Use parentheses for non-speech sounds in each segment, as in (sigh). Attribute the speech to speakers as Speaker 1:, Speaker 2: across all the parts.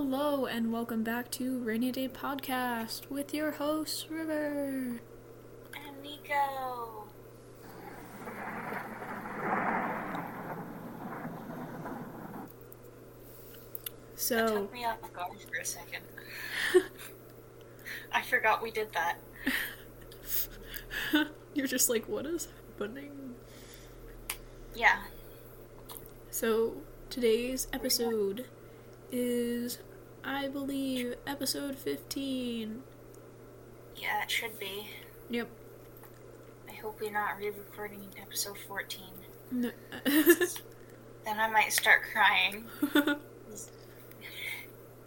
Speaker 1: Hello and welcome back to Rainy Day Podcast with your hosts, River.
Speaker 2: And Nico. That
Speaker 1: So,
Speaker 2: took me off guard for a second. (laughs) I forgot we did that. (laughs)
Speaker 1: you're just like, what is happening?
Speaker 2: Yeah.
Speaker 1: So, today's episode is, I believe, episode 15.
Speaker 2: Yeah, it should be.
Speaker 1: Yep.
Speaker 2: I hope we're not re-recording episode 14.
Speaker 1: No- (laughs)
Speaker 2: Then I might start crying. (laughs)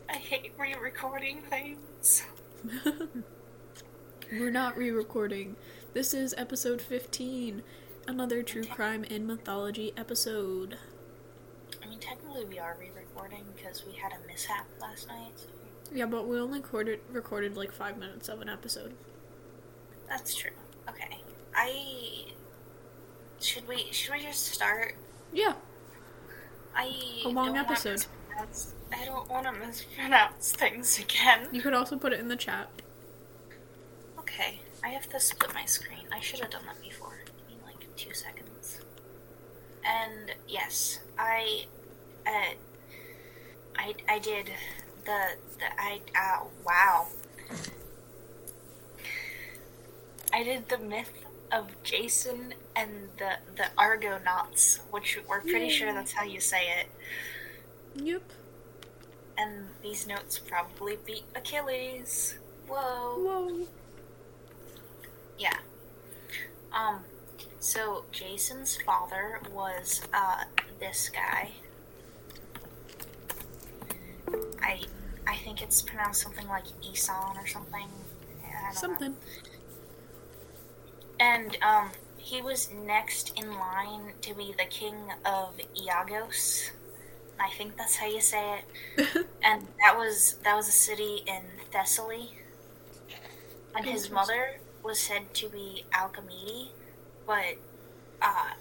Speaker 2: I hate re-recording things. (laughs)
Speaker 1: We're not re recording. This is episode 15, another true crime and mythology episode.
Speaker 2: Technically we are re-recording because we had a mishap last night. so-
Speaker 1: Yeah, but we only recorded, recorded like five minutes of an episode.
Speaker 2: That's true. Okay. I should we should we just start?
Speaker 1: Yeah,
Speaker 2: I
Speaker 1: A long episode.
Speaker 2: I don't want to mispronounce things again.
Speaker 1: you could also put it in the chat.
Speaker 2: Okay, I have to split my screen. I should have done that before. In like two seconds. And yes, I, uh, I, I did the the I uh, wow. I did the myth of Jason and the the Argonauts, which we're pretty sure that's how you say it.
Speaker 1: Yep.
Speaker 2: And these notes probably beat Achilles. Whoa.
Speaker 1: Whoa.
Speaker 2: Yeah. Um, so Jason's father was uh this guy. I I think it's pronounced something like Aeson or something. Don't know.
Speaker 1: Something.
Speaker 2: And um he was next in line to be the king of Iagos. I think that's how you say it. (laughs) And that was that was a city in Thessaly. And his mother was said to be Alcimede, but uh,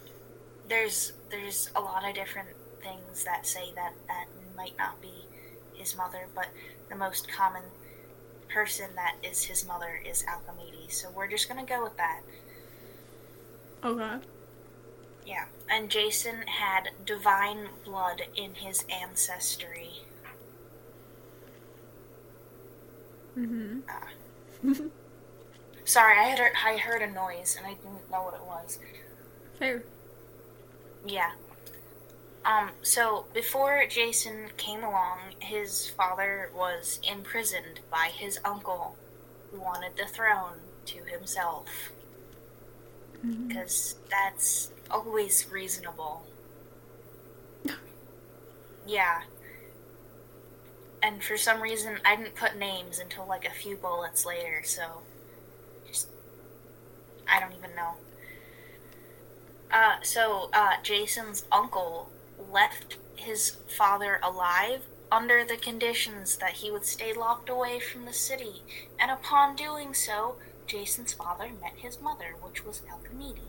Speaker 2: there's there's a lot of different things that say that that might not be his mother, but the most common person that is his mother is Alcimede. So we're just gonna go with that.
Speaker 1: okay.
Speaker 2: Yeah. And Jason had divine blood in his ancestry.
Speaker 1: Mm-hmm. (laughs)
Speaker 2: Sorry, I had I heard a noise and I didn't know what it was.
Speaker 1: Fair.
Speaker 2: Yeah. Um, so before Jason came along, his father was imprisoned by his uncle, who wanted the throne to himself. Because that's always reasonable. yeah. And for some reason, I didn't put names until like a few bullets later, so. Just. I don't even know. Uh, so, uh, Jason's uncle left his father alive under the conditions that he would stay locked away from the city, and upon doing so, Jason's father met his mother, which was Alcimede.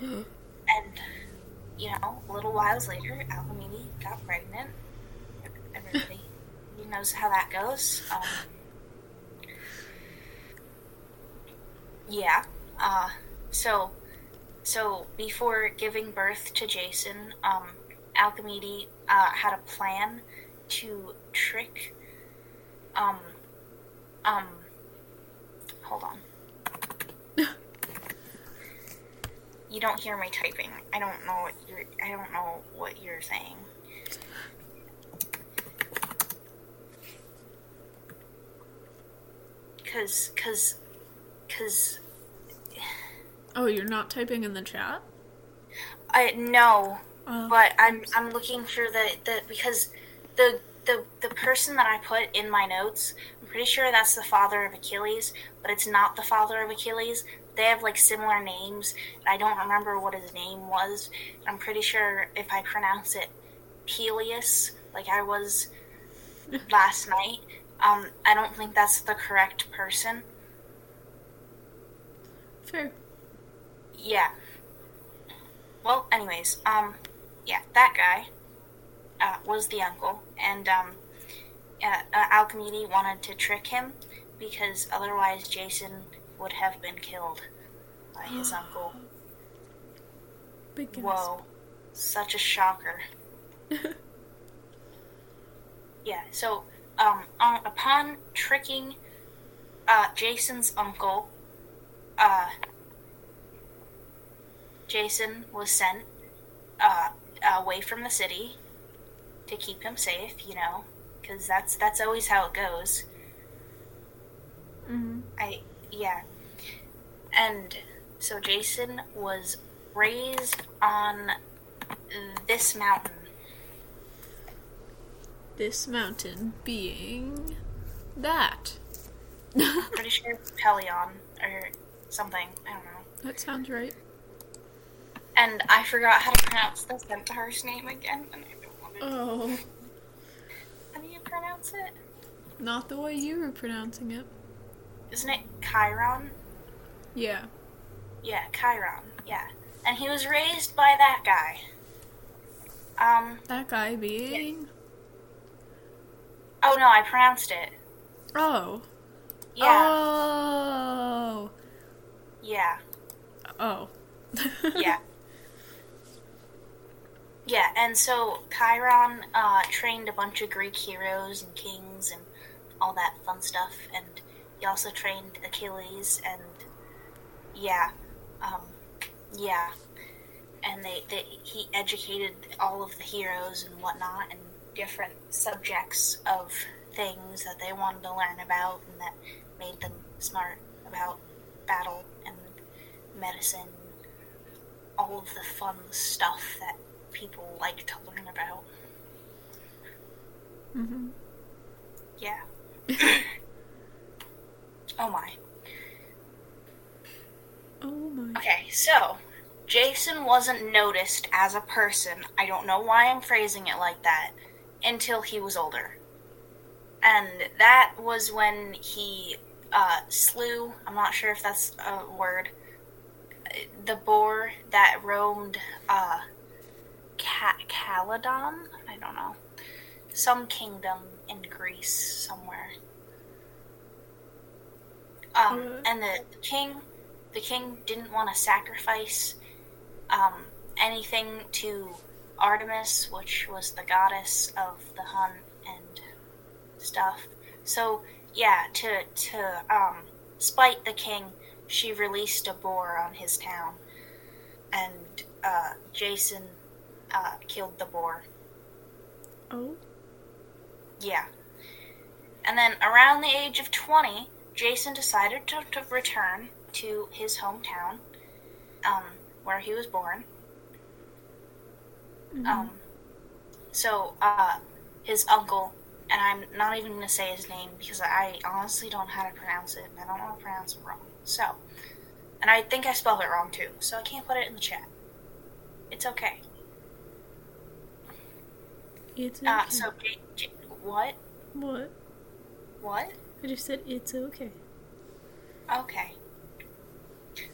Speaker 2: (gasps) And, you know, a little whiles later, Alcimede got pregnant. Everybody (laughs) knows how that goes. Um, yeah. Uh, so, so before giving birth to Jason, um, Alcimede uh, had a plan to trick. Um, um, hold on. (laughs) You don't hear me typing. I don't know what you're. I don't know what you're saying. Cause, cause, cause.
Speaker 1: Oh, you're not typing in the chat?
Speaker 2: I no.
Speaker 1: Oh.
Speaker 2: but I'm I'm looking for the, the because the the the person that I put in my notes, I'm pretty sure that's the father of Achilles, but it's not the father of Achilles. They have like similar names. and I don't remember what his name was. I'm pretty sure if I pronounce it Peleus, like I was (laughs) last night, um, I don't think that's the correct person.
Speaker 1: Fair.
Speaker 2: Yeah. Well, anyways, um, yeah, that guy uh, was the uncle, and um, uh, uh, Alchemy wanted to trick him because otherwise Jason would have been killed by his (gasps) uncle.
Speaker 1: Big gasp.
Speaker 2: Whoa, such a shocker. (laughs) Yeah, so um, on, upon tricking uh, Jason's uncle, uh, Jason was sent uh, away from the city to keep him safe, you know, because that's that's always how it goes.
Speaker 1: Mhm.
Speaker 2: I yeah, and so Jason was raised on this mountain.
Speaker 1: This mountain being that. (laughs)
Speaker 2: Pretty sure it's Pelion or something. I don't know.
Speaker 1: that sounds right.
Speaker 2: And I forgot how to pronounce the centaur's name again, and I don't want to.
Speaker 1: Oh,
Speaker 2: How do you pronounce it?
Speaker 1: not the way you were pronouncing it.
Speaker 2: Isn't it Chiron?
Speaker 1: Yeah.
Speaker 2: Yeah, Chiron. Yeah. And he was raised by that guy. Um.
Speaker 1: That guy being.
Speaker 2: Oh no, I pronounced it.
Speaker 1: Oh.
Speaker 2: Yeah.
Speaker 1: Oh.
Speaker 2: Yeah.
Speaker 1: Oh. (laughs)
Speaker 2: Yeah. Yeah, and so Chiron uh, trained a bunch of Greek heroes and kings and all that fun stuff, and he also trained Achilles, and yeah, um, yeah, and they, they he educated all of the heroes and whatnot, and different subjects of things that they wanted to learn about, and that made them smart about battle and medicine, all of the fun stuff that people like to learn about.
Speaker 1: Mm-hmm.
Speaker 2: Yeah. (laughs) oh my.
Speaker 1: Oh my.
Speaker 2: Okay, so Jason wasn't noticed as a person. I don't know why I'm phrasing it like that until he was older. And that was when he uh, slew, I'm not sure if that's a word, the boar that roamed uh, Ca- Caledon? I don't know. Some kingdom in Greece somewhere. Um,
Speaker 1: Okay.
Speaker 2: and the king, the king didn't want to sacrifice um, anything to Artemis, which was the goddess of the hunt and stuff. So yeah, to to um, spite the king, she released a boar on his town, and uh, Jason uh, killed the boar.
Speaker 1: Oh.
Speaker 2: Yeah. And then around the age of 20, Jason decided to, to return to his hometown, um, where he was born.
Speaker 1: Mhm.
Speaker 2: Um, so, uh, his uncle, and I'm not even going to say his name because I honestly don't know how to pronounce it, and I don't want to pronounce it wrong. So, and I think I spelled it wrong too, so I can't put it in the chat. It's okay.
Speaker 1: It's okay.
Speaker 2: Uh, so, J- J- what?
Speaker 1: what?
Speaker 2: What?
Speaker 1: I just said it's okay.
Speaker 2: Okay.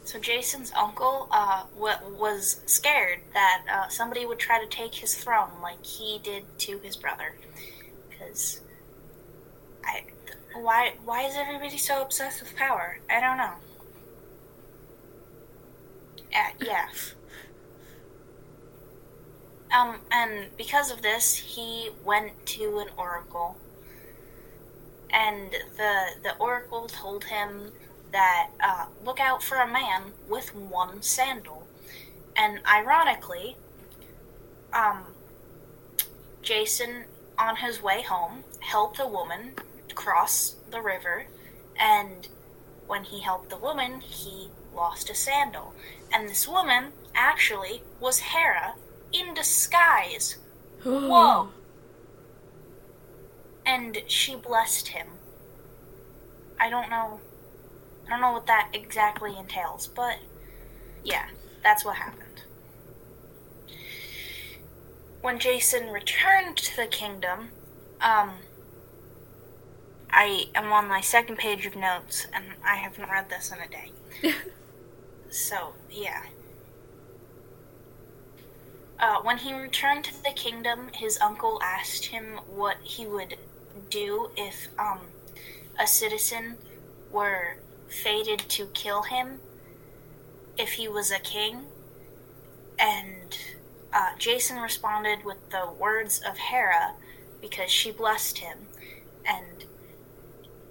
Speaker 2: So Jason's uncle uh, w- was scared that uh, somebody would try to take his throne like he did to his brother. Because I, why why is everybody so obsessed with power? I don't know. Uh, yeah. (laughs) Um, and because of this, he went to an oracle, and the the oracle told him that uh, look out for a man with one sandal. And ironically, um, Jason, on his way home, helped a woman cross the river, and when he helped the woman, he lost a sandal. And this woman actually was Hera in disguise, (gasps) Whoa. and she blessed him. I don't know. I don't know what that exactly entails, but yeah, that's what happened. When Jason returned to the kingdom, um, I am on my second page of notes, and I haven't read this in a day. (laughs) So, yeah. Uh, when he returned to the kingdom, his uncle asked him what he would do if um, a citizen were fated to kill him if he was a king. And uh, Jason responded with the words of Hera because she blessed him and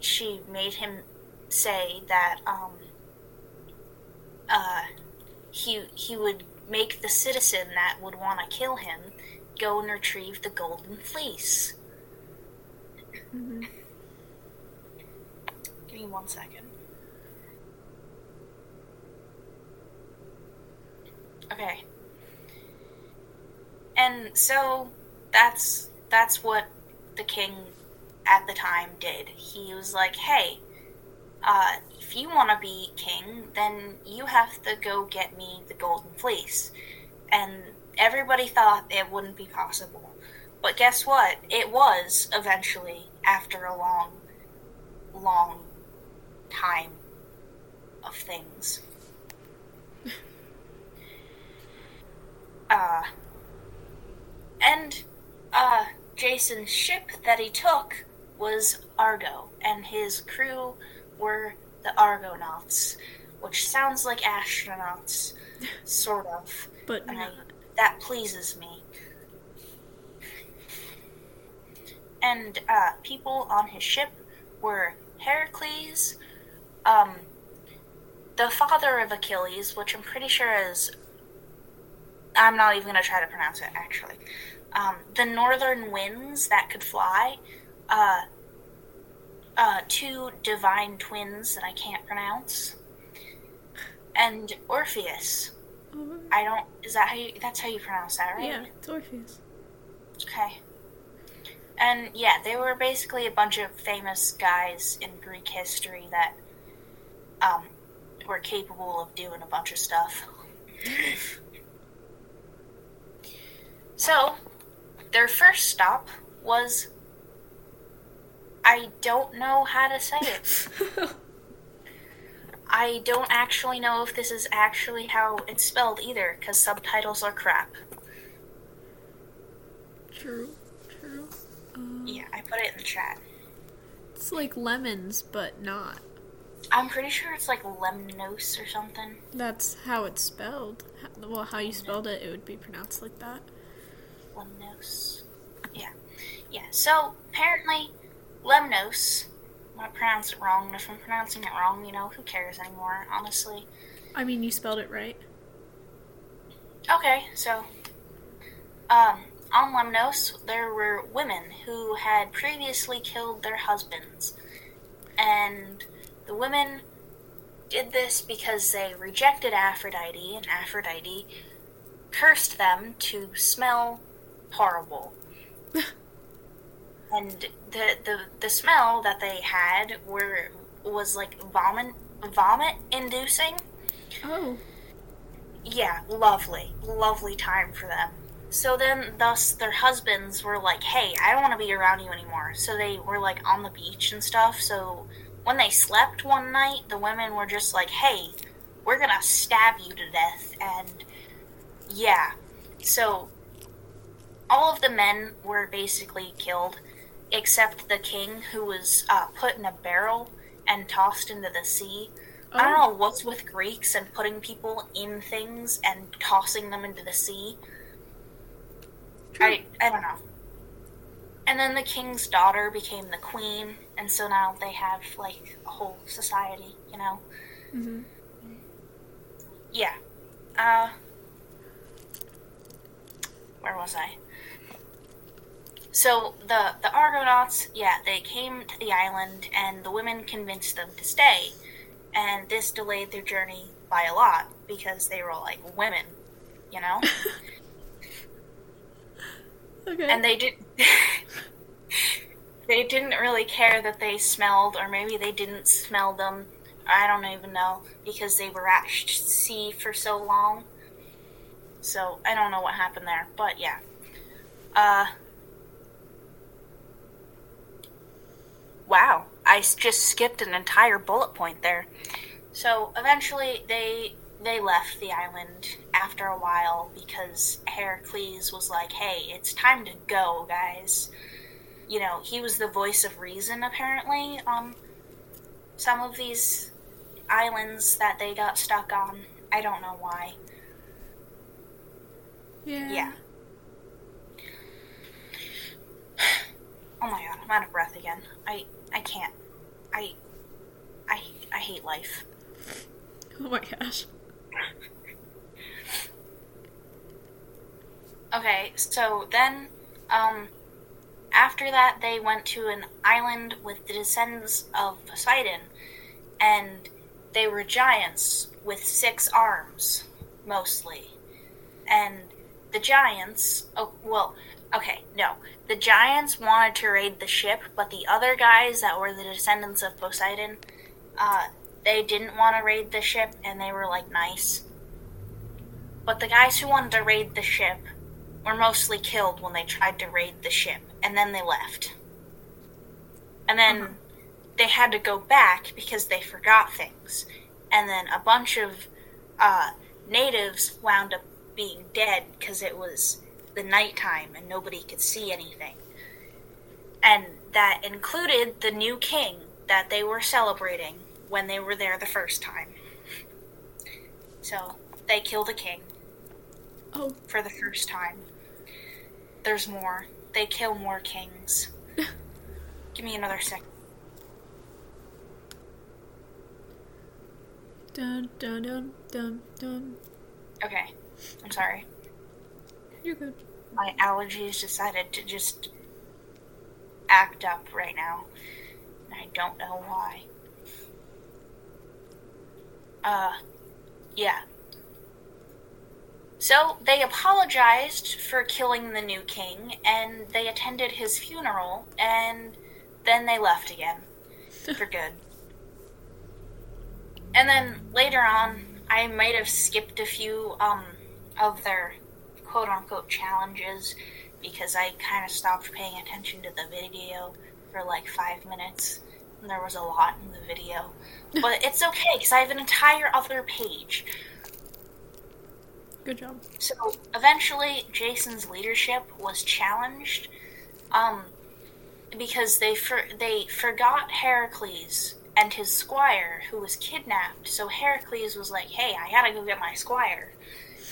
Speaker 2: she made him say that um, uh, he he would make the citizen that would want to kill him go and retrieve the golden fleece.
Speaker 1: Mm-hmm.
Speaker 2: Give me one second. Okay. And so that's that's what the king at the time did. He was like, "Hey, uh, if you want to be king, then you have to go get me the golden fleece." And everybody thought it wouldn't be possible. But guess what? It was eventually after a long long time of things. (laughs) uh and uh Jason's ship that he took was Argo, and his crew were the Argonauts, which sounds like astronauts, (laughs) sort of.
Speaker 1: But
Speaker 2: I, that pleases me. And uh, people on his ship were Heracles, um, the father of Achilles, which I'm pretty sure is. I'm not even going to try to pronounce it, actually. Um, the northern winds that could fly, uh, uh, two divine twins that I can't pronounce, and Orpheus.
Speaker 1: Oh,
Speaker 2: I don't. Is that how you? That's how you pronounce that, right?
Speaker 1: yeah, it's Orpheus.
Speaker 2: Okay. And yeah, they were basically a bunch of famous guys in Greek history that um, were capable of doing a bunch of stuff. (laughs) so, their first stop was. I don't know how to say it. (laughs) I don't actually know if this is actually how it's spelled either, because subtitles are crap.
Speaker 1: true, true. Um,
Speaker 2: Yeah, I put it in the chat.
Speaker 1: It's like lemons, but not.
Speaker 2: I'm pretty sure it's like lemnos or something.
Speaker 1: That's how it's spelled. Well, how you spelled it, it would be pronounced like that.
Speaker 2: Lemnos. Yeah. Yeah. So apparently, lemnos. I pronounced it wrong. If I'm pronouncing it wrong, you know, who cares anymore? Honestly.
Speaker 1: I mean, you spelled it right.
Speaker 2: Okay. So, um, on Lemnos, there were women who had previously killed their husbands, and the women did this because they rejected Aphrodite, and Aphrodite cursed them to smell horrible. (laughs) and the, the the smell that they had were was like vomit vomit inducing.
Speaker 1: Oh,
Speaker 2: Yeah, lovely, lovely time for them. So then, thus, their husbands were like, "Hey, I don't want to be around you anymore." So they were like on the beach and stuff. So when they slept one night, the women were just like, "Hey, we're gonna stab you to death," and yeah. So all of the men were basically killed, except the king, who was uh, put in a barrel and tossed into the sea. I don't
Speaker 1: Oh.
Speaker 2: know what's with Greeks and putting people in things and tossing them into the sea.
Speaker 1: true.
Speaker 2: I I don't know. And then the king's daughter became the queen, and so now they have like a whole society, you know.
Speaker 1: hmm
Speaker 2: Yeah. Uh where was I? So the the Argonauts, yeah, they came to the island and the women convinced them to stay. And this delayed their journey by a lot because they were all like women, you know? (laughs)
Speaker 1: Okay.
Speaker 2: and they did (laughs) they didn't really care that they smelled or maybe they didn't smell them i don't even know because they were at sea for so long so i don't know what happened there but yeah uh wow I just skipped an entire bullet point there so eventually they they left the island after a while because Heracles was like, "Hey, it's time to go, guys. you know, he was the voice of reason apparently on some of these islands that they got stuck on. I don't know why.
Speaker 1: Yeah.
Speaker 2: Yeah. (sighs) (sighs) (sighs) Oh my god, I'm out of breath again. I I can't. I I I hate life.
Speaker 1: Oh my gosh.
Speaker 2: Okay, so then um after that they went to an island with the descendants of Poseidon and they were giants with six arms mostly. And the giants oh well okay, no. The giants wanted to raid the ship, but the other guys that were the descendants of Poseidon uh they didn't want to raid the ship and they were like nice. But the guys who wanted to raid the ship were mostly killed when they tried to raid the ship, and then they left. And then
Speaker 1: Uh-huh.
Speaker 2: they had to go back because they forgot things. And then a bunch of uh, natives wound up being dead because it was the nighttime and nobody could see anything. And that included the new king that they were celebrating when they were there the first time. So they killed a king
Speaker 1: Oh,
Speaker 2: for the first time. There's more. They kill more kings. (laughs) Give me another sec.
Speaker 1: dun dun dun dun dun.
Speaker 2: Okay. I'm sorry.
Speaker 1: You're good.
Speaker 2: My allergies decided to just act up right now. And I don't know why. Uh, yeah. So they apologized for killing the new king, and they attended his funeral, and then they left again (laughs) for good. And then later on, I might have skipped a few um, of their quote unquote challenges because I kind of stopped paying attention to the video for like five minutes. And there was a lot in the video. (laughs) But it's okay because I have an entire other page.
Speaker 1: Good job.
Speaker 2: So eventually, Jason's leadership was challenged, um, because they for- they forgot Heracles and his squire who was kidnapped. So Heracles was like, "Hey, I gotta go get my squire,"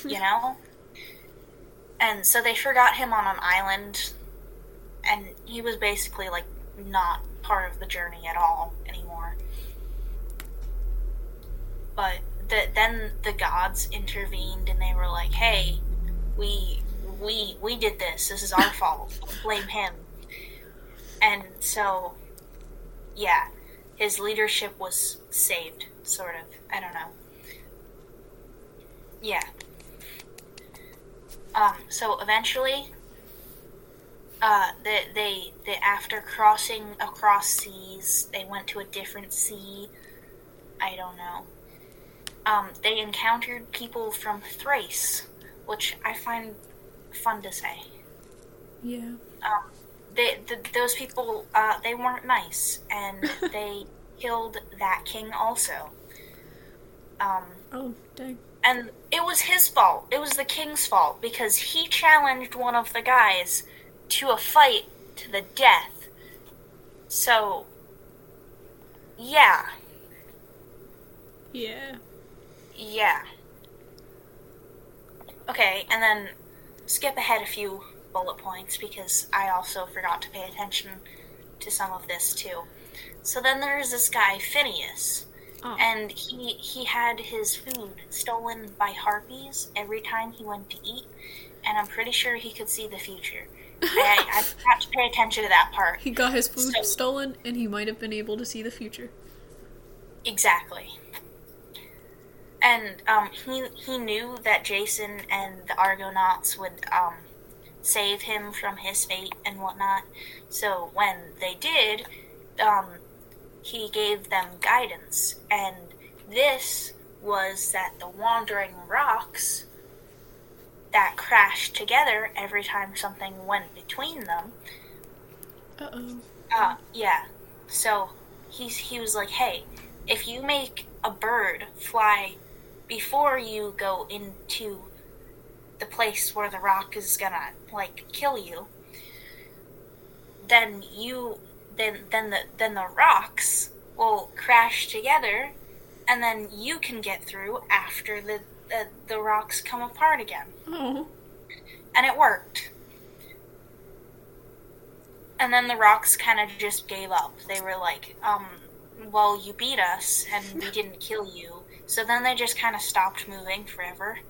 Speaker 2: you (laughs) know. And so they forgot him on an island, and he was basically like not part of the journey at all anymore. But the, then the gods intervened and they were like, "Hey, we we we did this. This is our (laughs) fault. Blame him." And so, yeah, his leadership was saved, sort of. I don't know. Yeah. Um. So eventually, uh, they they they after crossing across seas, they went to a different sea. I don't know um, they encountered people from Thrace, which I find fun to say.
Speaker 1: Yeah.
Speaker 2: Um, they, th those people, uh, they weren't nice, and (laughs) they killed that king also. Um,
Speaker 1: Oh, dang.
Speaker 2: And it was his fault. It was the king's fault because he challenged one of the guys to a fight to the death. So, yeah,
Speaker 1: Yeah.
Speaker 2: Yeah. Okay, and then skip ahead a few bullet points because I also forgot to pay attention to some of this too. So then there's this guy Phineas,
Speaker 1: Oh.
Speaker 2: and he he had his food stolen by harpies every time he went to eat, and I'm pretty sure he could see the future. (laughs) I, I forgot to pay attention to that part.
Speaker 1: he got his food
Speaker 2: So-
Speaker 1: stolen, and he might have been able to see the future.
Speaker 2: Exactly. And um, he he knew that Jason and the Argonauts would um, save him from his fate and whatnot. So when they did, um, he gave them guidance, and this was that the wandering rocks that crashed together every time something went between them
Speaker 1: Uh oh.
Speaker 2: uh, yeah. So he's he was like, hey, if you make a bird fly before you go into the place where the rock is gonna like kill you, then you then then the then the rocks will crash together, and then you can get through after the the, the rocks come apart again.
Speaker 1: Oh.
Speaker 2: And it worked. And then the rocks kind of just gave up. They were like, um, well, you beat us and we (laughs) didn't kill you. So then they just kind of stopped moving forever.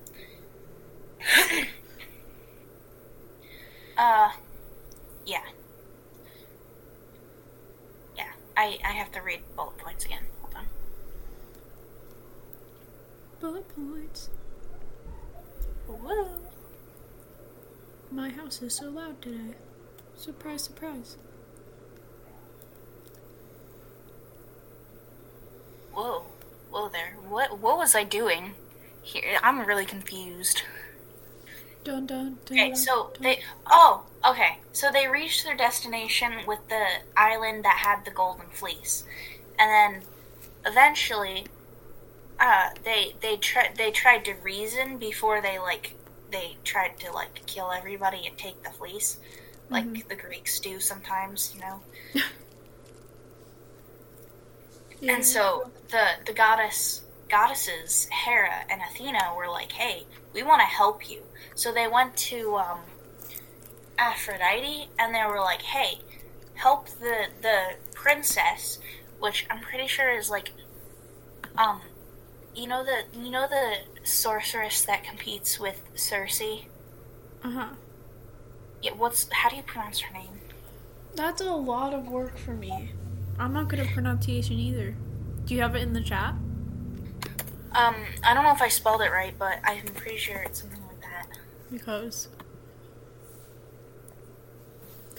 Speaker 2: (laughs) uh, yeah. I, I have to read bullet points again. Hold on.
Speaker 1: Bullet points.
Speaker 2: Whoa.
Speaker 1: My house is so loud today. Surprise, surprise.
Speaker 2: Whoa. Whoa there. What what was I doing? Here I'm really confused.
Speaker 1: Dun dun dun.
Speaker 2: Okay, so
Speaker 1: dun.
Speaker 2: they oh, okay. So they reached their destination with the island that had the golden fleece. And then eventually uh they they tried they tried to reason before they like they tried to like kill everybody and take the fleece like
Speaker 1: Mhm.
Speaker 2: the Greeks do sometimes, you know. (laughs)
Speaker 1: Yeah.
Speaker 2: And so the the goddess goddesses Hera and Athena were like, "Hey, we want to help you." So they went to um, Aphrodite and they were like, "Hey, help the the princess," which I'm pretty sure is like, um, you know the you know the sorceress that competes with Circe.
Speaker 1: Uh huh.
Speaker 2: Yeah, what's how do you pronounce her name?
Speaker 1: That's a lot of work for me. I'm not good at pronunciation either. Do you have it in the chat?
Speaker 2: Um, I don't know if I spelled it right, but I'm pretty sure it's something like that.
Speaker 1: Because.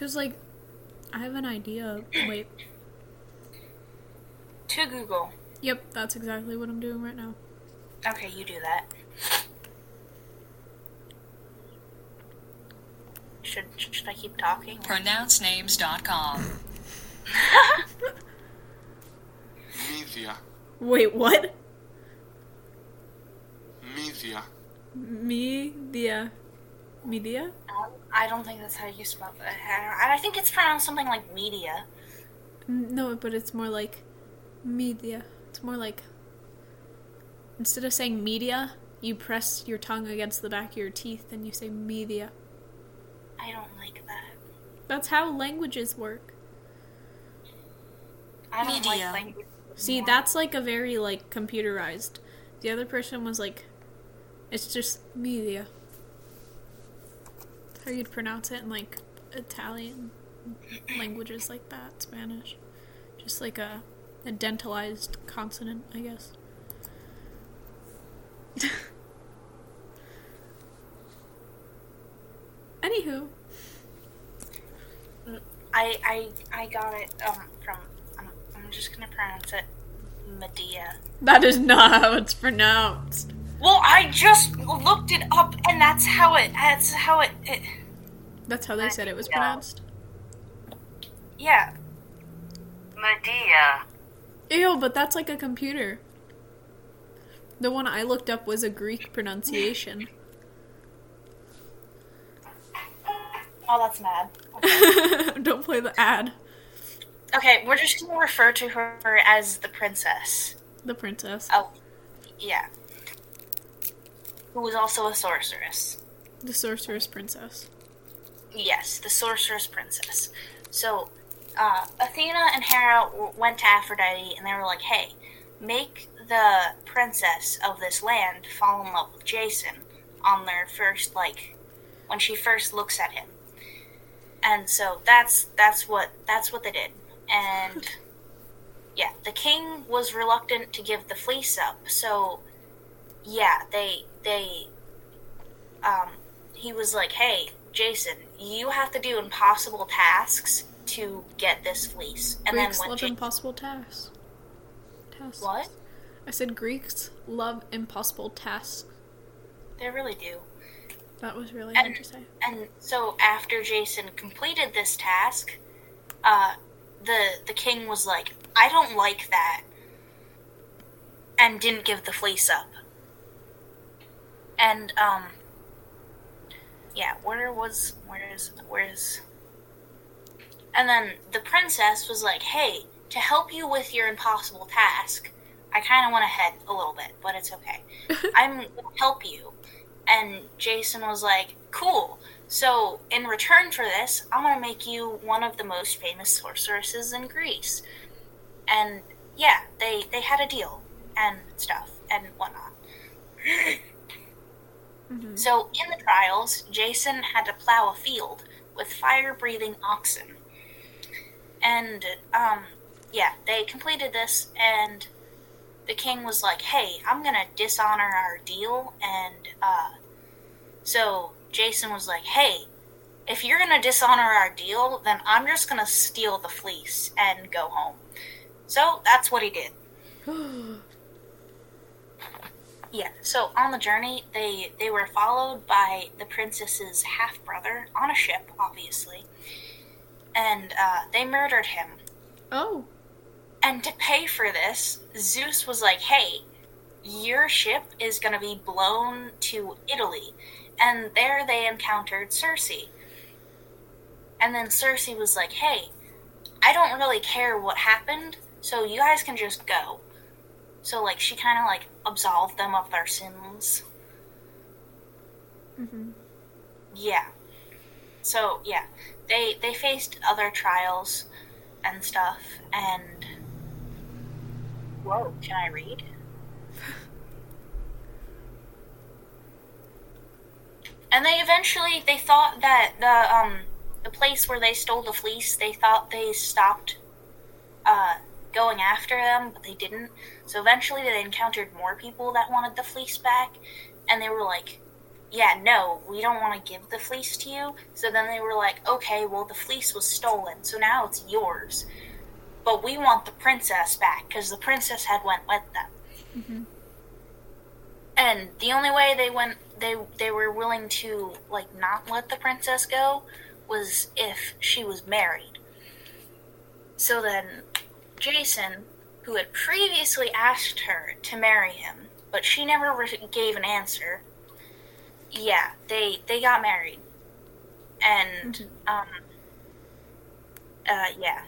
Speaker 1: Because, like, I have an idea. Wait.
Speaker 2: To Google.
Speaker 1: Yep, that's exactly what I'm doing right now.
Speaker 2: Okay, you do that. Should should I keep talking?
Speaker 3: pronouncenames.com. (laughs)
Speaker 4: Media.
Speaker 1: Wait, what?
Speaker 4: Media.
Speaker 1: Media. Media?
Speaker 2: Um, I don't think that's how you spell it. I I think it's pronounced something like media.
Speaker 1: Mm, no, but it's more like media. It's more like instead of saying media, you press your tongue against the back of your teeth and you say media.
Speaker 2: I don't like that.
Speaker 1: That's how languages work.
Speaker 2: I don't
Speaker 3: Media.
Speaker 2: like language.
Speaker 1: See,
Speaker 2: anymore.
Speaker 1: that's like a very like computerized. The other person was like it's just media. How you'd pronounce it in like Italian languages like that, Spanish. Just like a a dentalized consonant, I guess. (laughs) Anywho,
Speaker 2: I I I got it um from I'm, I'm just gonna pronounce it Medea.
Speaker 1: that is not how it's pronounced.
Speaker 2: Well, I just looked it up, and that's how it. That's how it. it
Speaker 1: That's how they said it was pronounced.
Speaker 2: yeah. Medea.
Speaker 1: Ew, but that's like a computer. The one I looked up was a Greek pronunciation. (laughs)
Speaker 2: Oh, that's mad. Okay. (laughs)
Speaker 1: Don't play the ad.
Speaker 2: okay, we're just gonna refer to her as the princess.
Speaker 1: The princess.
Speaker 2: Oh, yeah. Who was also a sorceress.
Speaker 1: The sorceress princess.
Speaker 2: Yes, the sorceress princess. So, uh, Athena and Hera w- went to Aphrodite and they were like, hey, make the princess of this land fall in love with Jason on their first, like, when she first looks at him. And so that's that's what that's what they did. And (laughs) yeah, the king was reluctant to give the fleece up. So yeah, they they um he was like, "Hey, Jason, you have to do impossible tasks to get this fleece." And
Speaker 1: Greeks
Speaker 2: then when
Speaker 1: love
Speaker 2: Ja-
Speaker 1: impossible tasks. Tasks.
Speaker 2: what?
Speaker 1: I said Greeks love impossible tasks.
Speaker 2: They really do.
Speaker 1: That was really
Speaker 2: And-
Speaker 1: say.
Speaker 2: And so after Jason completed this task, uh, the the king was like, "I don't like that," and didn't give the fleece up. And um, yeah, where was where is where is And then the princess was like, hey, to help you with your impossible task, I kind of went ahead a little bit, but it's okay. (laughs) I'm going to help you. And Jason was like, cool. So, in return for this, I'm going to make you one of the most famous sorceresses in Greece. And yeah, they, they had a deal and stuff and whatnot. (laughs) So, in the trials, Jason had to plow a field with fire breathing oxen. And, um, yeah, they completed this, and the king was like, hey, I'm gonna dishonor our deal, and, uh, so Jason was like, hey, if you're gonna dishonor our deal, then I'm just gonna steal the fleece and go home. So that's what he did. (gasps) (gasps) (gasps) Yeah, so on the journey, they they were followed by the princess's half brother on a ship, obviously, and uh, they murdered him.
Speaker 1: Oh.
Speaker 2: And to pay for this, Zeus was like, "Hey, your ship is gonna be blown to Italy," and there they encountered Circe. And then Circe was like, "Hey, I don't really care what happened, so you guys can just go." So like she kind of like absolved them of their sins.
Speaker 1: Mm-hmm.
Speaker 2: Yeah. So yeah, they they faced other trials and stuff, and whoa, can I read? (laughs) and they eventually they thought that the um the place where they stole the fleece they thought they stopped uh going after them but they didn't. So eventually they encountered more people that wanted the fleece back and they were like yeah no we don't want to give the fleece to you. So then they were like okay well the fleece was stolen so now it's yours. But we want the princess back because the princess had went with them. Mm-hmm. And the only way they went they they were willing to like not let the princess go was if she was married. So then jason who had previously asked her to marry him but she never re- gave an answer. Yeah they they got married. And um uh yeah.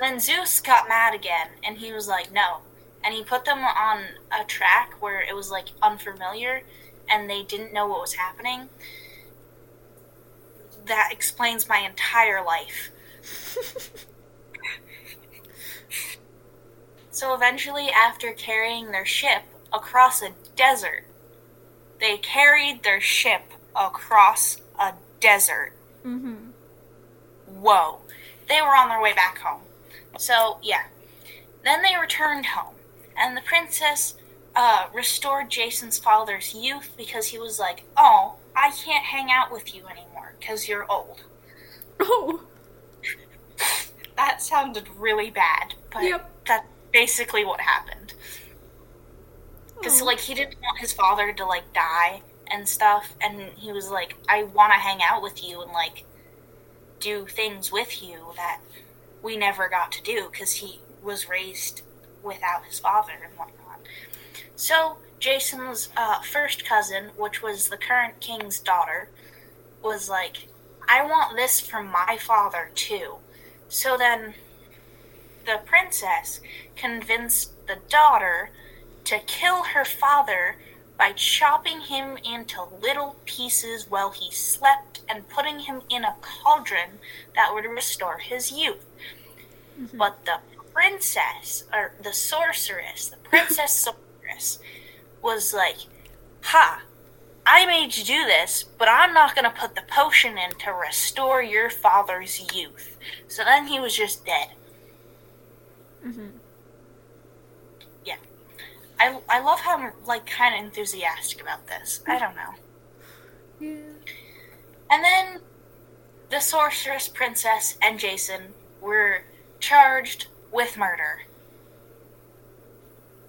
Speaker 2: Then zeus got mad again and he was like no. And he put them on a track where it was like unfamiliar and they didn't know what was happening. That explains my entire life. (laughs) so eventually, after carrying their ship across a desert, they carried their ship across a desert.
Speaker 1: Mm-hmm.
Speaker 2: Whoa. They were on their way back home. So, yeah. Then they returned home, and the princess uh, restored Jason's father's youth because he was like, Oh, I can't hang out with you anymore because you're old.
Speaker 1: Oh. (laughs)
Speaker 2: That sounded really bad, but
Speaker 1: Yep.
Speaker 2: that's basically what happened. Because, like, he didn't want his father to, like, die and stuff, and he was like, I want to hang out with you and, like, do things with you that we never got to do because he was raised without his father and whatnot. So, Jason's uh, first cousin, which was the current king's daughter, was like, I want this from my father too. So then the princess convinced the daughter to kill her father by chopping him into little pieces while he slept and putting him in a cauldron that would restore his youth. Mm-hmm. But the princess, or the sorceress, the princess (laughs) sorceress, was like, Ha! I made you do this, but I'm not going to put the potion in to restore your father's youth. So then he was just dead.
Speaker 1: Mm-hmm.
Speaker 2: Yeah. I, I love how I'm, like, kind of enthusiastic about this. I don't know.
Speaker 1: Yeah.
Speaker 2: And then the sorceress princess and Jason were charged with murder.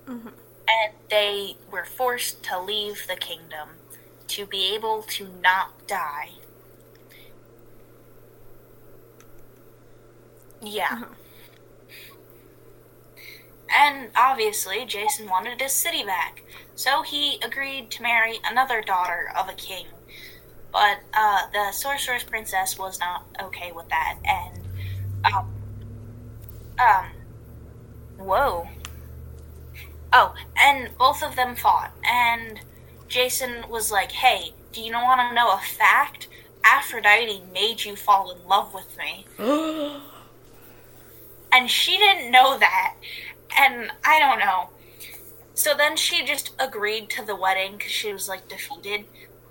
Speaker 1: Mhm.
Speaker 2: And they were forced to leave the kingdom to be able to not die. Yeah.
Speaker 1: Uh-huh.
Speaker 2: And obviously, Jason wanted his city back, so he agreed to marry another daughter of a king. But uh, the sorceress princess was not okay with that, and um, um, whoa. Oh, and both of them fought, and Jason was like, "Hey, do you want to know a fact? Aphrodite made you fall in love with me." (gasps) and she didn't know that and i don't know. So then she just agreed to the wedding because she was like defeated.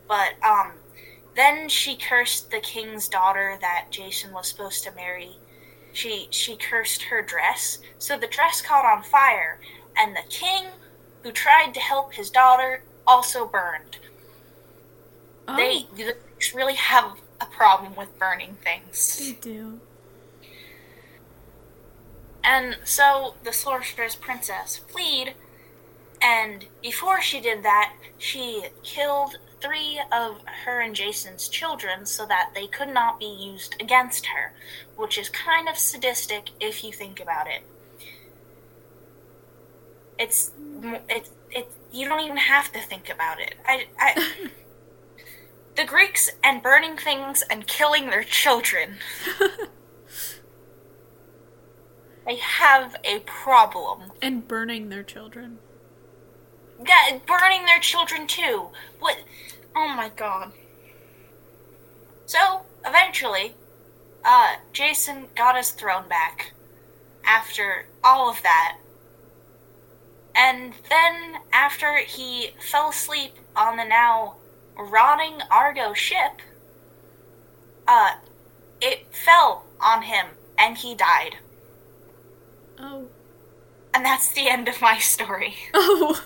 Speaker 2: But um then she cursed the king's daughter that jason was supposed to marry. She she cursed her dress. So the dress caught on fire and the king who tried to help his daughter also burned.
Speaker 1: Oh,
Speaker 2: they, they really have a problem with burning things.
Speaker 1: They do.
Speaker 2: And so the sorceress princess fled, and before she did that, she killed three of her and Jason's children so that they could not be used against her, which is kind of sadistic if you think about it. It's it's it you don't even have to think about it. I I (laughs) the Greeks and burning things and killing their children. (laughs) They have a problem.
Speaker 1: and burning their children.
Speaker 2: Yeah, burning their children too. What? Oh my god. So, eventually, uh, Jason got his throne back after all of that. And then, after he fell asleep on the now rotting Argo ship, uh, it fell on him and he died.
Speaker 1: Oh.
Speaker 2: And that's the end of my story. (laughs)
Speaker 1: Oh.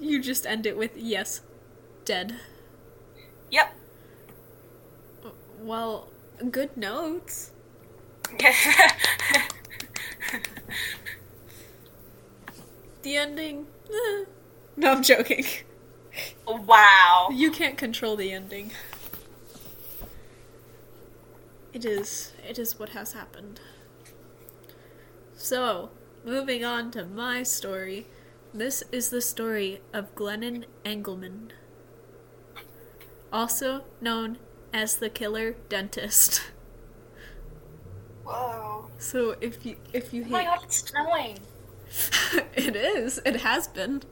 Speaker 1: you just end it with yes, dead.
Speaker 2: Yep.
Speaker 1: Well, good notes. (laughs) The ending. (laughs) No, I'm joking.
Speaker 2: wow.
Speaker 1: You can't control the ending. It is it is what has happened. So, moving on to my story. This is the story of Glennon Engleman. Also known as the killer dentist.
Speaker 2: Whoa.
Speaker 1: So if you if you
Speaker 2: Oh my
Speaker 1: hate
Speaker 2: god, it's snowing. (laughs)
Speaker 1: it is. It has been.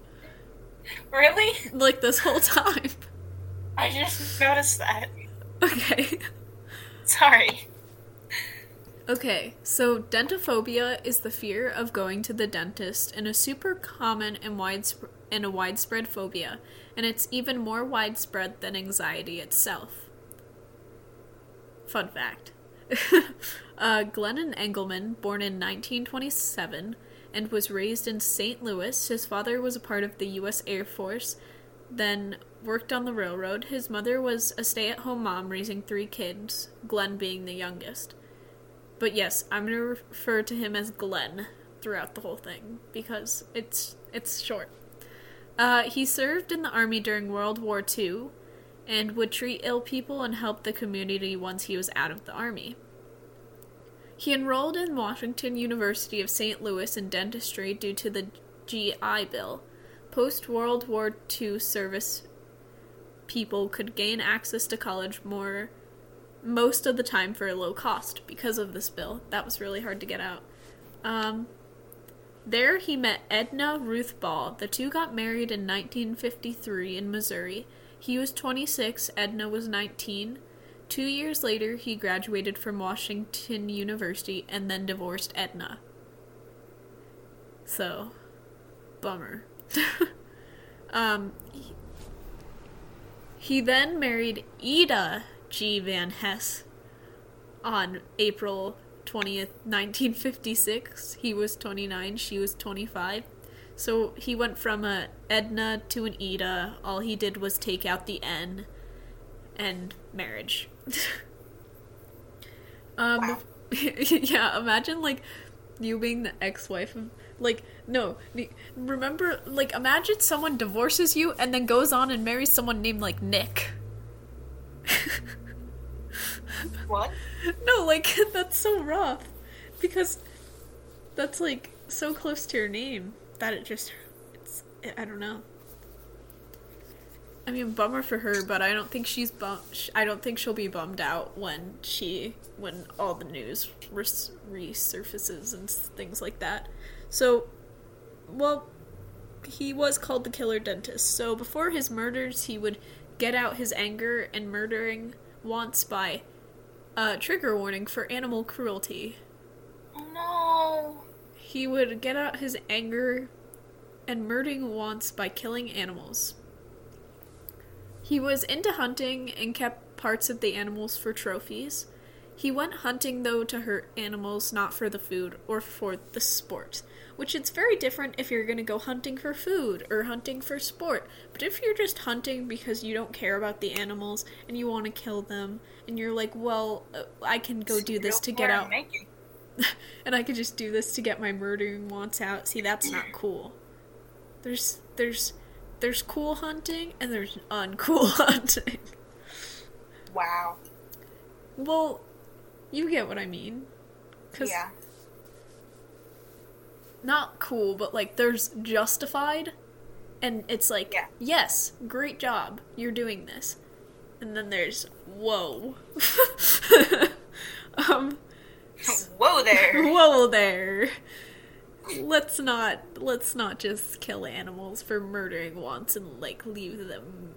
Speaker 2: Really?
Speaker 1: Like this whole time.
Speaker 2: I just noticed that. (laughs)
Speaker 1: Okay.
Speaker 2: Sorry.
Speaker 1: Okay, so dentophobia is the fear of going to the dentist and a super common and widespread and a widespread phobia, and it's even more widespread than anxiety itself. Fun fact. (laughs) uh, Glennon Engleman, born in 1927 and was raised in St. Louis. His father was a part of the U.S. Air Force, then worked on the railroad. His mother was a stay at home mom raising three kids, Glenn being the youngest. But yes, I'm gonna refer to him as Glenn throughout the whole thing because it's it's short. Uh, he served in the army during World War II and would treat ill people and help the community once he was out of the army. He enrolled in Washington University of St. Louis in dentistry due to the GI Bill. Post World War II service people could gain access to college more most of the time for a low cost because of this bill. That was really hard to get out. Um, there he met Edna Ruth Ball. The two got married in 1953 in Missouri. He was 26, Edna was 19. Two years later, he graduated from Washington University and then divorced Edna. So, bummer. (laughs) um, he, he then married Ida G. Van Hess on April 20th, 1956. He was 29, she was 25. So he went from a Edna to an Ida. All he did was take out the N and marriage. (laughs) um
Speaker 2: Wow. (laughs)
Speaker 1: yeah, imagine like you being the ex-wife of like no, remember like imagine someone divorces you and then goes on and marries someone named like Nick. (laughs)
Speaker 2: What?
Speaker 1: No, like (laughs) that's so rough because that's like so close to your name that it just it's I don't know. I mean, bummer for her, but I don't think she's bum. I don't think she'll be bummed out when she when all the news res- resurfaces and things like that. So, well, he was called the killer dentist. So before his murders, he would get out his anger and murdering wants by uh, trigger warning for animal cruelty.
Speaker 2: Oh no.
Speaker 1: He would get out his anger and murdering wants by killing animals. He was into hunting and kept parts of the animals for trophies. He went hunting though to hurt animals, not for the food or for the sport. Which it's very different if you're gonna go hunting for food or hunting for sport. But if you're just hunting because you don't care about the animals and you want to kill them, and you're like, well, uh, I can go do this to get out (laughs) and I could just do this to get my murdering wants out. See, that's not cool. There's there's there's cool hunting and there's uncool (laughs) hunting.
Speaker 2: Wow.
Speaker 1: Well, you get what I mean. Cuz
Speaker 2: Yeah.
Speaker 1: Not cool, but like there's justified and it's like,
Speaker 2: Yeah.
Speaker 1: yes, great job. You're doing this. And then there's whoa. (laughs) um
Speaker 2: Whoa there. (laughs)
Speaker 1: Whoa there. Let's not let's not just kill animals for murdering once and like leave them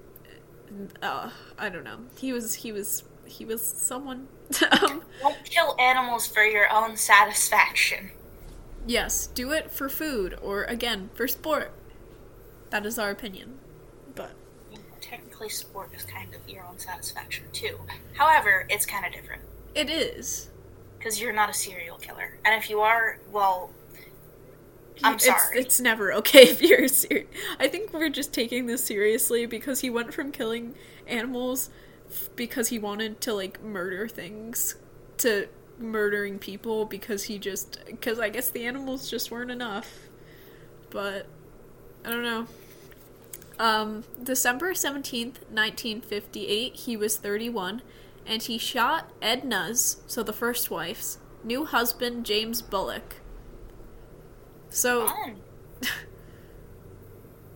Speaker 1: uh I don't know. He was he was he was someone (laughs) um
Speaker 2: Don't kill animals for your own satisfaction.
Speaker 1: Yes, do it for food or again for sport. That is our opinion. But
Speaker 2: Technically, sport is kind of your own satisfaction too. However, it's kind of different
Speaker 1: it is.
Speaker 2: because you're not a serial killer, and if you are, well, I'm
Speaker 1: It's-
Speaker 2: sorry.
Speaker 1: It's, never okay (laughs) if you're serious. I think we're just taking this seriously because he went from killing animals f- because he wanted to like murder things to murdering people because he just because I guess the animals just weren't enough. But I don't know. Um, December 17th, 1958, he was 31, and he shot Edna's, so the first wife's, new husband, James Bullock. So,
Speaker 2: Fun. (laughs)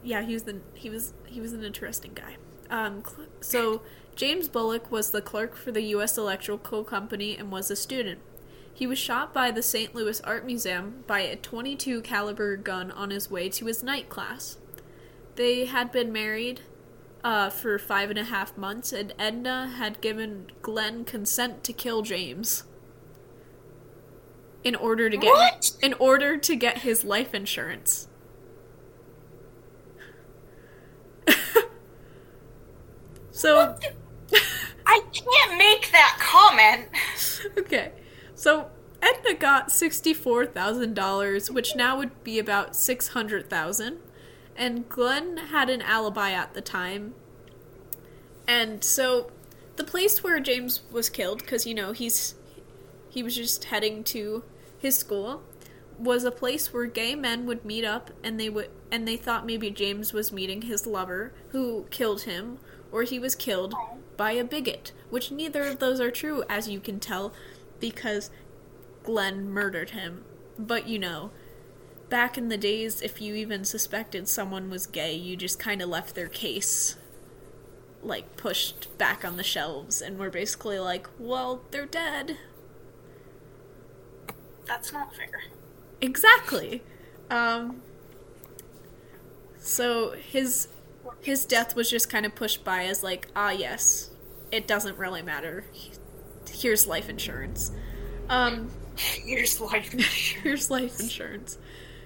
Speaker 1: yeah, he was the he was he was an interesting guy. Um, cl- so James Bullock was the clerk for the U.S. Electrical Company and was a student. He was shot by the St. Louis Art Museum by a 22 caliber gun on his way to his night class. They had been married uh, for five and a half months, and Edna had given Glenn consent to kill James in order to get
Speaker 2: What?
Speaker 1: in order to get his life insurance. (laughs) so
Speaker 2: I can't make that comment.
Speaker 1: okay. So Edna got sixty-four thousand dollars, which now would be about six hundred thousand, and Glenn had an alibi at the time. And so, the place where James was killed, because you know he's he was just heading to his school, was a place where gay men would meet up, and they would and they thought maybe James was meeting his lover, who killed him, or he was killed by a bigot, which neither of those are true, as you can tell, because Glenn murdered him. But you know, back in the days, if you even suspected someone was gay, you just kind of left their case, like, pushed back on the shelves, and were basically like, well, they're dead.
Speaker 2: That's not fair.
Speaker 1: Exactly. Um, so his his death was just kind of pushed by as like, ah, yes, it doesn't really matter. Here's life insurance. Um, (laughs)
Speaker 2: Here's life (laughs) insurance.
Speaker 1: here's life insurance.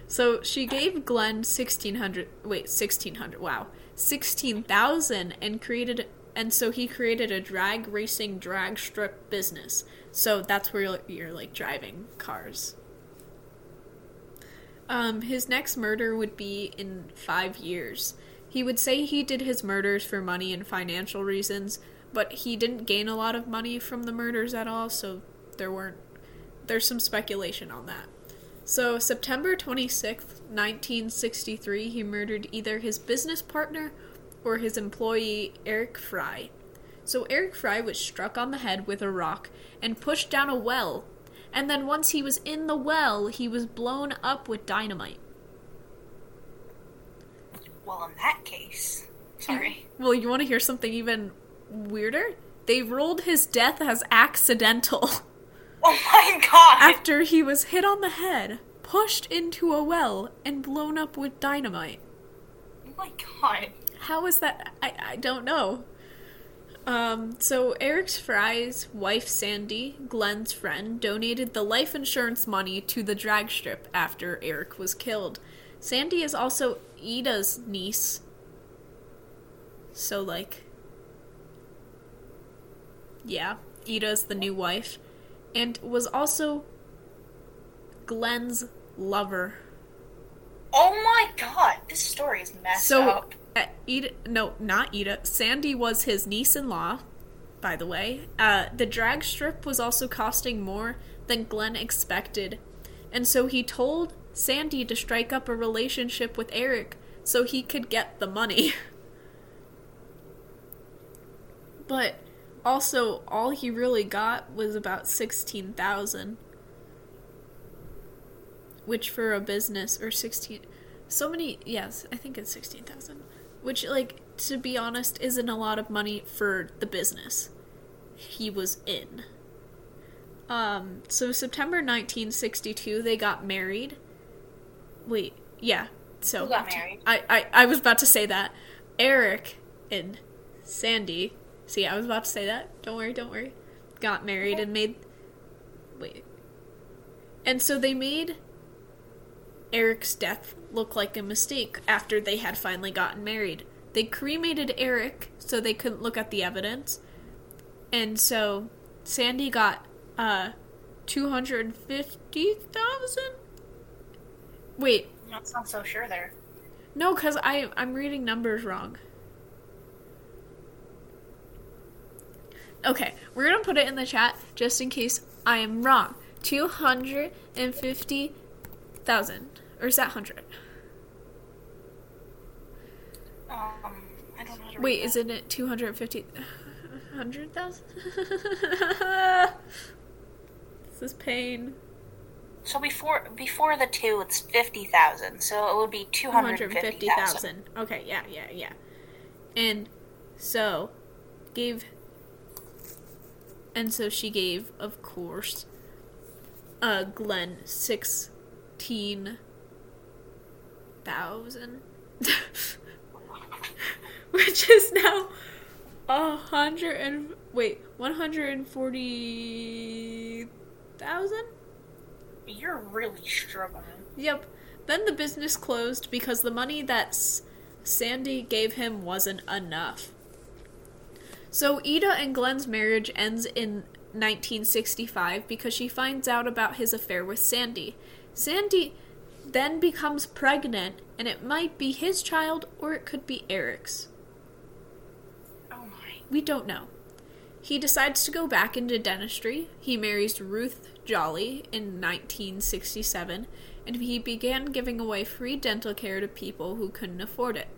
Speaker 1: So she gave Glenn sixteen hundred. Wait, sixteen hundred. Wow, sixteen thousand, and created. And so he created a drag racing drag strip business. So that's where you're, you're like driving cars. Um, his next murder would be in five years. He would say he did his murders for money and financial reasons, but he didn't gain a lot of money from the murders at all, so there weren't. There's some speculation on that. So, September 26th, 1963, he murdered either his business partner or his employee, Eric Frey. So, Eric Frey was struck on the head with a rock and pushed down a well. And then, once he was in the well, he was blown up with dynamite.
Speaker 2: Well, in that case, Sorry.
Speaker 1: Well, you want to hear something even weirder? They ruled his death as accidental (laughs)
Speaker 2: Oh my god!
Speaker 1: after he was hit on the head, pushed into a well, and blown up with dynamite.
Speaker 2: Oh my god.
Speaker 1: How is that? I, I don't know. Um, so Eric Frey's wife Sandy, Glenn's friend, donated the life insurance money to the drag strip after Eric was killed. Sandy is also Ida's niece. So like Yeah, Ida's the new wife. And was also Glenn's lover.
Speaker 2: Oh my god. This story is messed
Speaker 1: So,
Speaker 2: up.
Speaker 1: uh, Ida, no, not Ida. Sandy was his niece-in-law, by the way. Uh, the drag strip was also costing more than Glenn expected, and so he told Sandy to strike up a relationship with Eric so he could get the money. (laughs) but also, all he really got was about sixteen thousand, which for a business or sixteen so many yes i think it's 16000 which like to be honest isn't a lot of money for the business he was in. Um so september 1962 they got married wait yeah so
Speaker 2: Who got married?
Speaker 1: I, I i was about to say that eric and sandy see i was about to say that don't worry don't worry got married and made wait and so they made Eric's death look like a mistake after they had finally gotten married. They cremated Eric so they couldn't look at the evidence. And so Sandy got uh 250,000? Wait,
Speaker 2: You don't so sure there.
Speaker 1: no cuz I I'm reading numbers wrong. Okay, we're going to put it in the chat just in case I am wrong. 250,000 or is that 100?
Speaker 2: Um, I don't know
Speaker 1: Wait, isn't it 250 100,000? (laughs) this is pain.
Speaker 2: So before before the two, it's fifty thousand. So it would be two hundred fifty thousand.
Speaker 1: 250,000. Okay, yeah, yeah, yeah. And so gave and so she gave, of course, uh Glenn 16,000 (laughs) which is now a hundred and wait, 140,000?
Speaker 2: You're really struggling.
Speaker 1: Yep. Then the business closed because the money that S- Sandy gave him wasn't enough. So Ida and Glenn's marriage ends in 1965 because she finds out about his affair with Sandy. Sandy then becomes pregnant, and it might be his child or it could be Eric's.
Speaker 2: Oh my.
Speaker 1: We don't know. He decides to go back into dentistry. He marries Ruth Jolly in 1967, and he began giving away free dental care to people who couldn't afford it.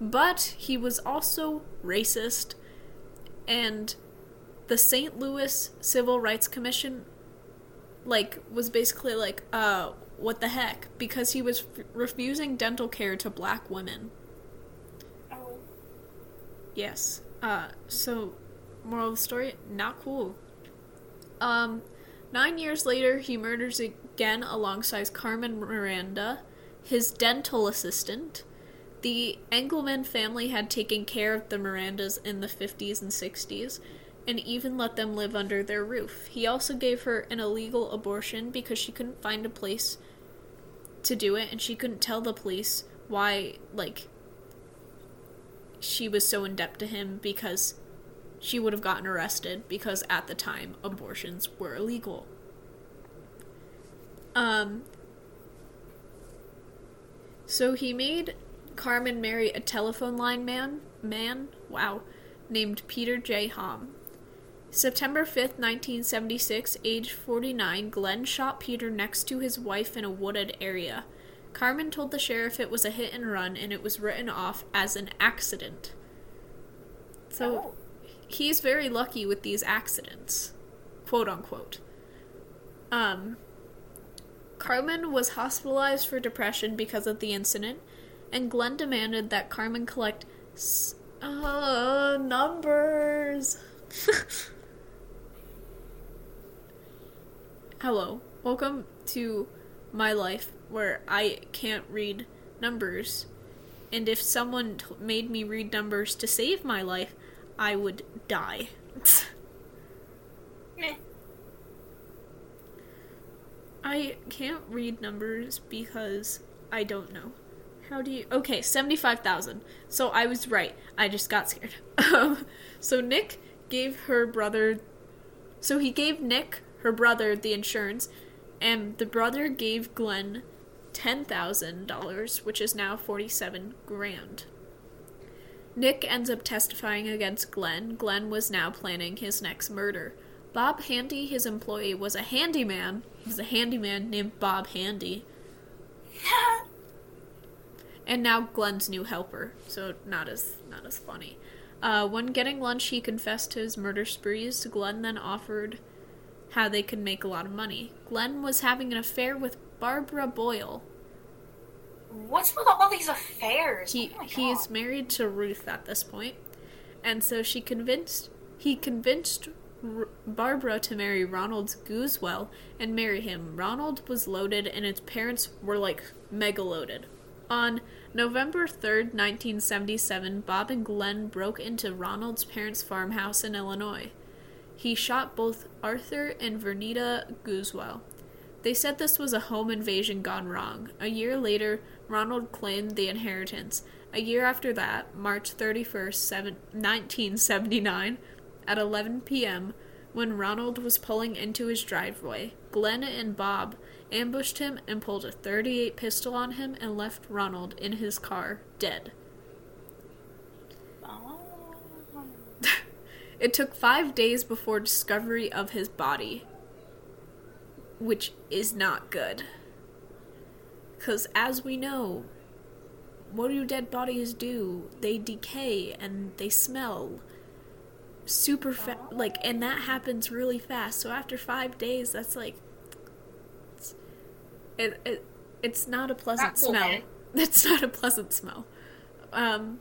Speaker 1: But he was also racist, and the St. Louis Civil Rights Commission like was basically like uh what the heck because he was f- refusing dental care to black women.
Speaker 2: Oh.
Speaker 1: Yes. Uh, so, moral of the story, not cool. Um, nine years later, he murders again alongside Carmen Miranda, his dental assistant. The Engleman family had taken care of the Mirandas in the 50s and 60s, and even let them live under their roof. He also gave her an illegal abortion because she couldn't find a place to do it, and she couldn't tell the police why, like, she was so in debt to him because she would have gotten arrested because at the time abortions were illegal. Um so he made Carmen marry a telephone line man man, wow, named Peter J. Hom. September 5th, 1976, age 49, Glenn shot Peter next to his wife in a wooded area. Carmen told the sheriff it was a hit and run and it was written off as an accident. So
Speaker 2: Oh.
Speaker 1: He's very lucky with these accidents, quote unquote. Um, Carmen was hospitalized for depression because of the incident, and Glenn demanded that Carmen collect s- Uh, numbers. (laughs) Hello. Welcome to my life where I can't read numbers. And if someone t- made me read numbers to save my life, I would die.
Speaker 2: Meh.
Speaker 1: I can't read numbers because I don't know. How do you. Okay, 75,000. So I was right. I just got scared. (laughs) Um, so Nick gave her brother. So he gave Nick, her brother, the insurance, and the brother gave Glenn $10,000, which is now 47 grand. Nick ends up testifying against Glenn. Glenn was now planning his next murder. Bob Handy, his employee, was a handyman. He was a handyman named Bob Handy. And now Glenn's new helper, so not as not as funny. Uh, when getting lunch, he confessed to his murder sprees. Glenn then offered how they could make a lot of money. Glenn was having an affair with Barbara Boyle.
Speaker 2: What's with all these affairs?
Speaker 1: He
Speaker 2: oh
Speaker 1: he's married to Ruth at this point, and so she convinced he convinced R- Barbara to marry Ronald Gusewelle and marry him. Ronald was loaded, and his parents were like mega loaded. On November 3rd, 1977, Bob and Glenn broke into Ronald's parents' farmhouse in Illinois. He shot both Arthur and Vernita Gusewelle. They said this was a home invasion gone wrong. A year later, Ronald claimed the inheritance. A year after that, March 31st, seven- 1979, at 11 p.m., when Ronald was pulling into his driveway, Glenn and Bob ambushed him and pulled a 38 pistol on him and left Ronald in his car, dead. (laughs) It took five days before discovery of his body, which is not good. Because, as we know, what do dead bodies do? They decay and they smell super fa- like, and that happens really fast. So after five days, that's like, it's- it, it it's not a pleasant smell. (laughs) It's not a pleasant smell. Um,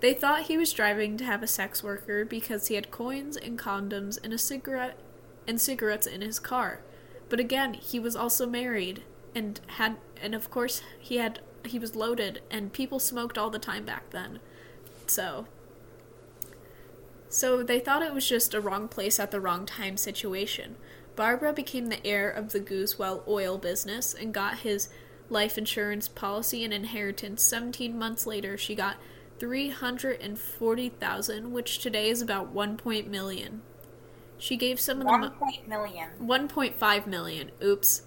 Speaker 1: they thought he was driving to have a sex worker because he had coins and condoms and a cigarette and cigarettes in his car. But again, he was also married and had and of course he had he was loaded and people smoked all the time back then. So so they thought it was just a wrong place at the wrong time situation. Barbara became the heir of the Gusewelle oil business and got his life insurance policy and inheritance. 17 months later, she got 340,000, which today is about 1 point million. She gave some of the
Speaker 2: One
Speaker 1: mo-
Speaker 2: point million.
Speaker 1: 1.5 million. Oops.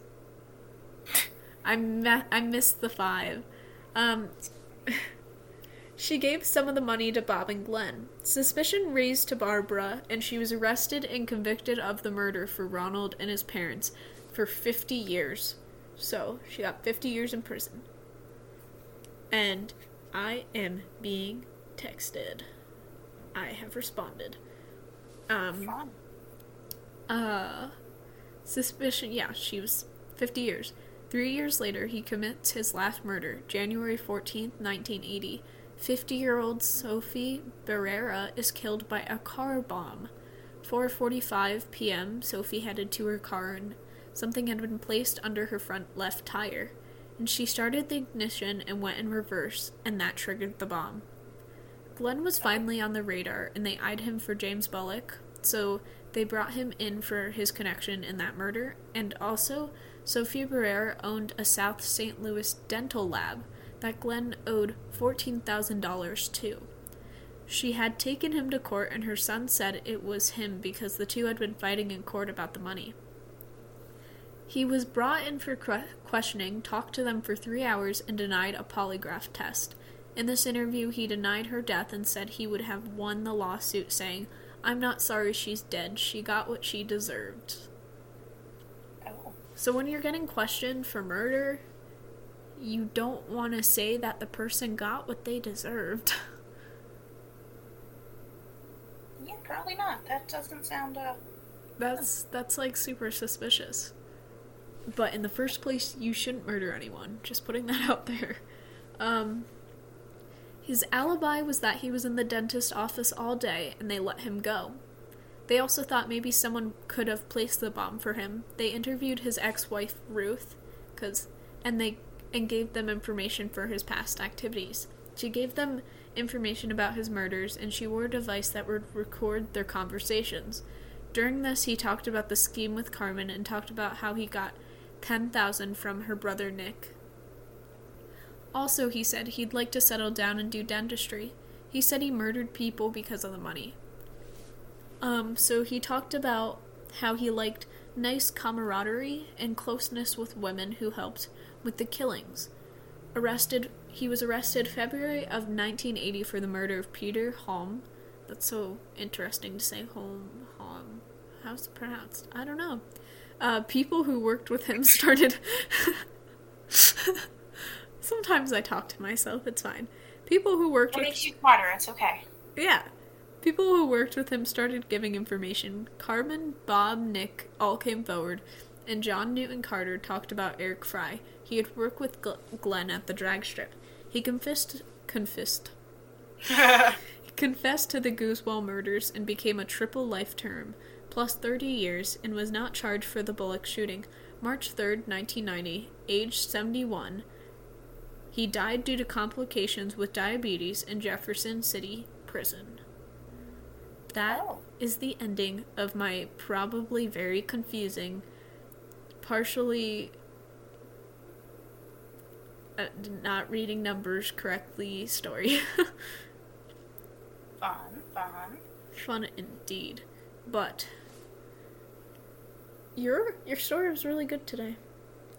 Speaker 1: I me- I missed the 5. Um (laughs) She gave some of the money to Bob and Glenn. Suspicion raised to Barbara, and she was arrested and convicted of the murder for Ronald and his parents for 50 years. So, she got 50 years in prison. And I am being texted. I have responded. Um,
Speaker 2: Fun.
Speaker 1: uh, suspicion. Yeah, she was 50 years. Three years later, he commits his last murder, January 14th, 1980. 50 year old Sophie Barrera is killed by a car bomb. 4:45 p.m. Sophie headed to her car and something had been placed under her front left tire. And she started the ignition and went in reverse, and that triggered the bomb. Glenn was finally on the radar, and they eyed him for James Bullock, so they brought him in for his connection in that murder. And also, Sophie Barrera owned a South St. Louis dental lab that Glenn owed $14,000 to. She had taken him to court, and her son said it was him because the two had been fighting in court about the money. He was brought in for questioning, talked to them for three hours, and denied a polygraph test. In this interview, he denied her death and said he would have won the lawsuit, saying, I'm not sorry she's dead. She got what she deserved. So when you're getting questioned for murder, you don't want to say that the person got what they deserved. (laughs)
Speaker 2: Yeah, probably not. That doesn't sound, uh.
Speaker 1: That's that's like super suspicious. But in the first place, you shouldn't murder anyone. Just putting that (laughs) out there. Um His alibi was that he was in the dentist office all day and they let him go. They also thought maybe someone could have placed the bomb for him. They interviewed his ex-wife Ruth, cause and they and gave them information for his past activities. She gave them information about his murders and she wore a device that would record their conversations. During this, he talked about the scheme with Carmen and talked about how he got 10,000 from her brother Nick. Also, he said he'd like to settle down and do dentistry. He said he murdered people because of the money. Um, so he talked about how he liked nice camaraderie and closeness with women who helped with the killings. Arrested, he was arrested February of 1980 for the murder of Peter Holm. That's so interesting to say Holm, Holm. How's it pronounced? I don't know. Uh, people who worked with him (laughs) started. (laughs) Sometimes I talk to myself. It's fine. People who worked
Speaker 2: It
Speaker 1: with
Speaker 2: makes you smarter. It's okay.
Speaker 1: yeah. People who worked with him started giving information. Carmen, Bob, Nick all came forward, and John Newton Carter talked about Eric Frey. He had worked with Gl- Glenn at the drag strip. He confessed confessed he (laughs) confessed to the Gusewelle murders and became a triple life term, plus 30 years, and was not charged for the Bullock shooting. March 3rd, 1990, aged 71. He died due to complications with diabetes in Jefferson City Prison. That is
Speaker 2: Oh.
Speaker 1: the ending of my probably very confusing, partially uh, not reading numbers correctly story. (laughs)
Speaker 2: Fun, fun.
Speaker 1: Fun indeed. But your your story was really good today.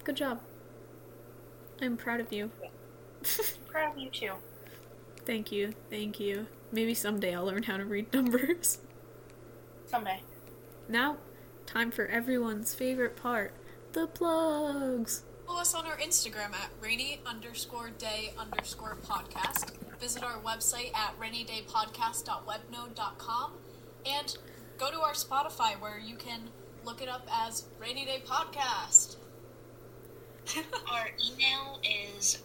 Speaker 1: Good job. I'm proud of you.
Speaker 2: proud of you too.
Speaker 1: Thank you. Thank you. Maybe someday I'll learn how to read numbers.
Speaker 2: Someday.
Speaker 1: Now, time for everyone's favorite part the plugs.
Speaker 5: Follow us on our Instagram at rainy underscore day underscore podcast. Visit our website at rainydaypodcast.webnode.com and go to our Spotify where you can look it up as Rainy Day Podcast. (laughs)
Speaker 6: Our email is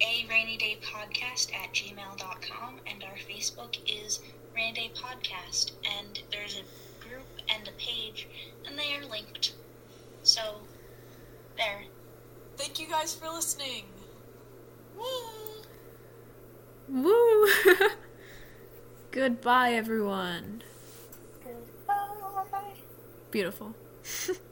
Speaker 6: a rainy day podcast at gmail.com and our Facebook is Rainy Day Podcast and there's a group and a page and they are linked. So there.
Speaker 5: Thank you guys for listening.
Speaker 1: Woo! (laughs) Goodbye, everyone.
Speaker 2: Goodbye.
Speaker 1: Beautiful. (laughs)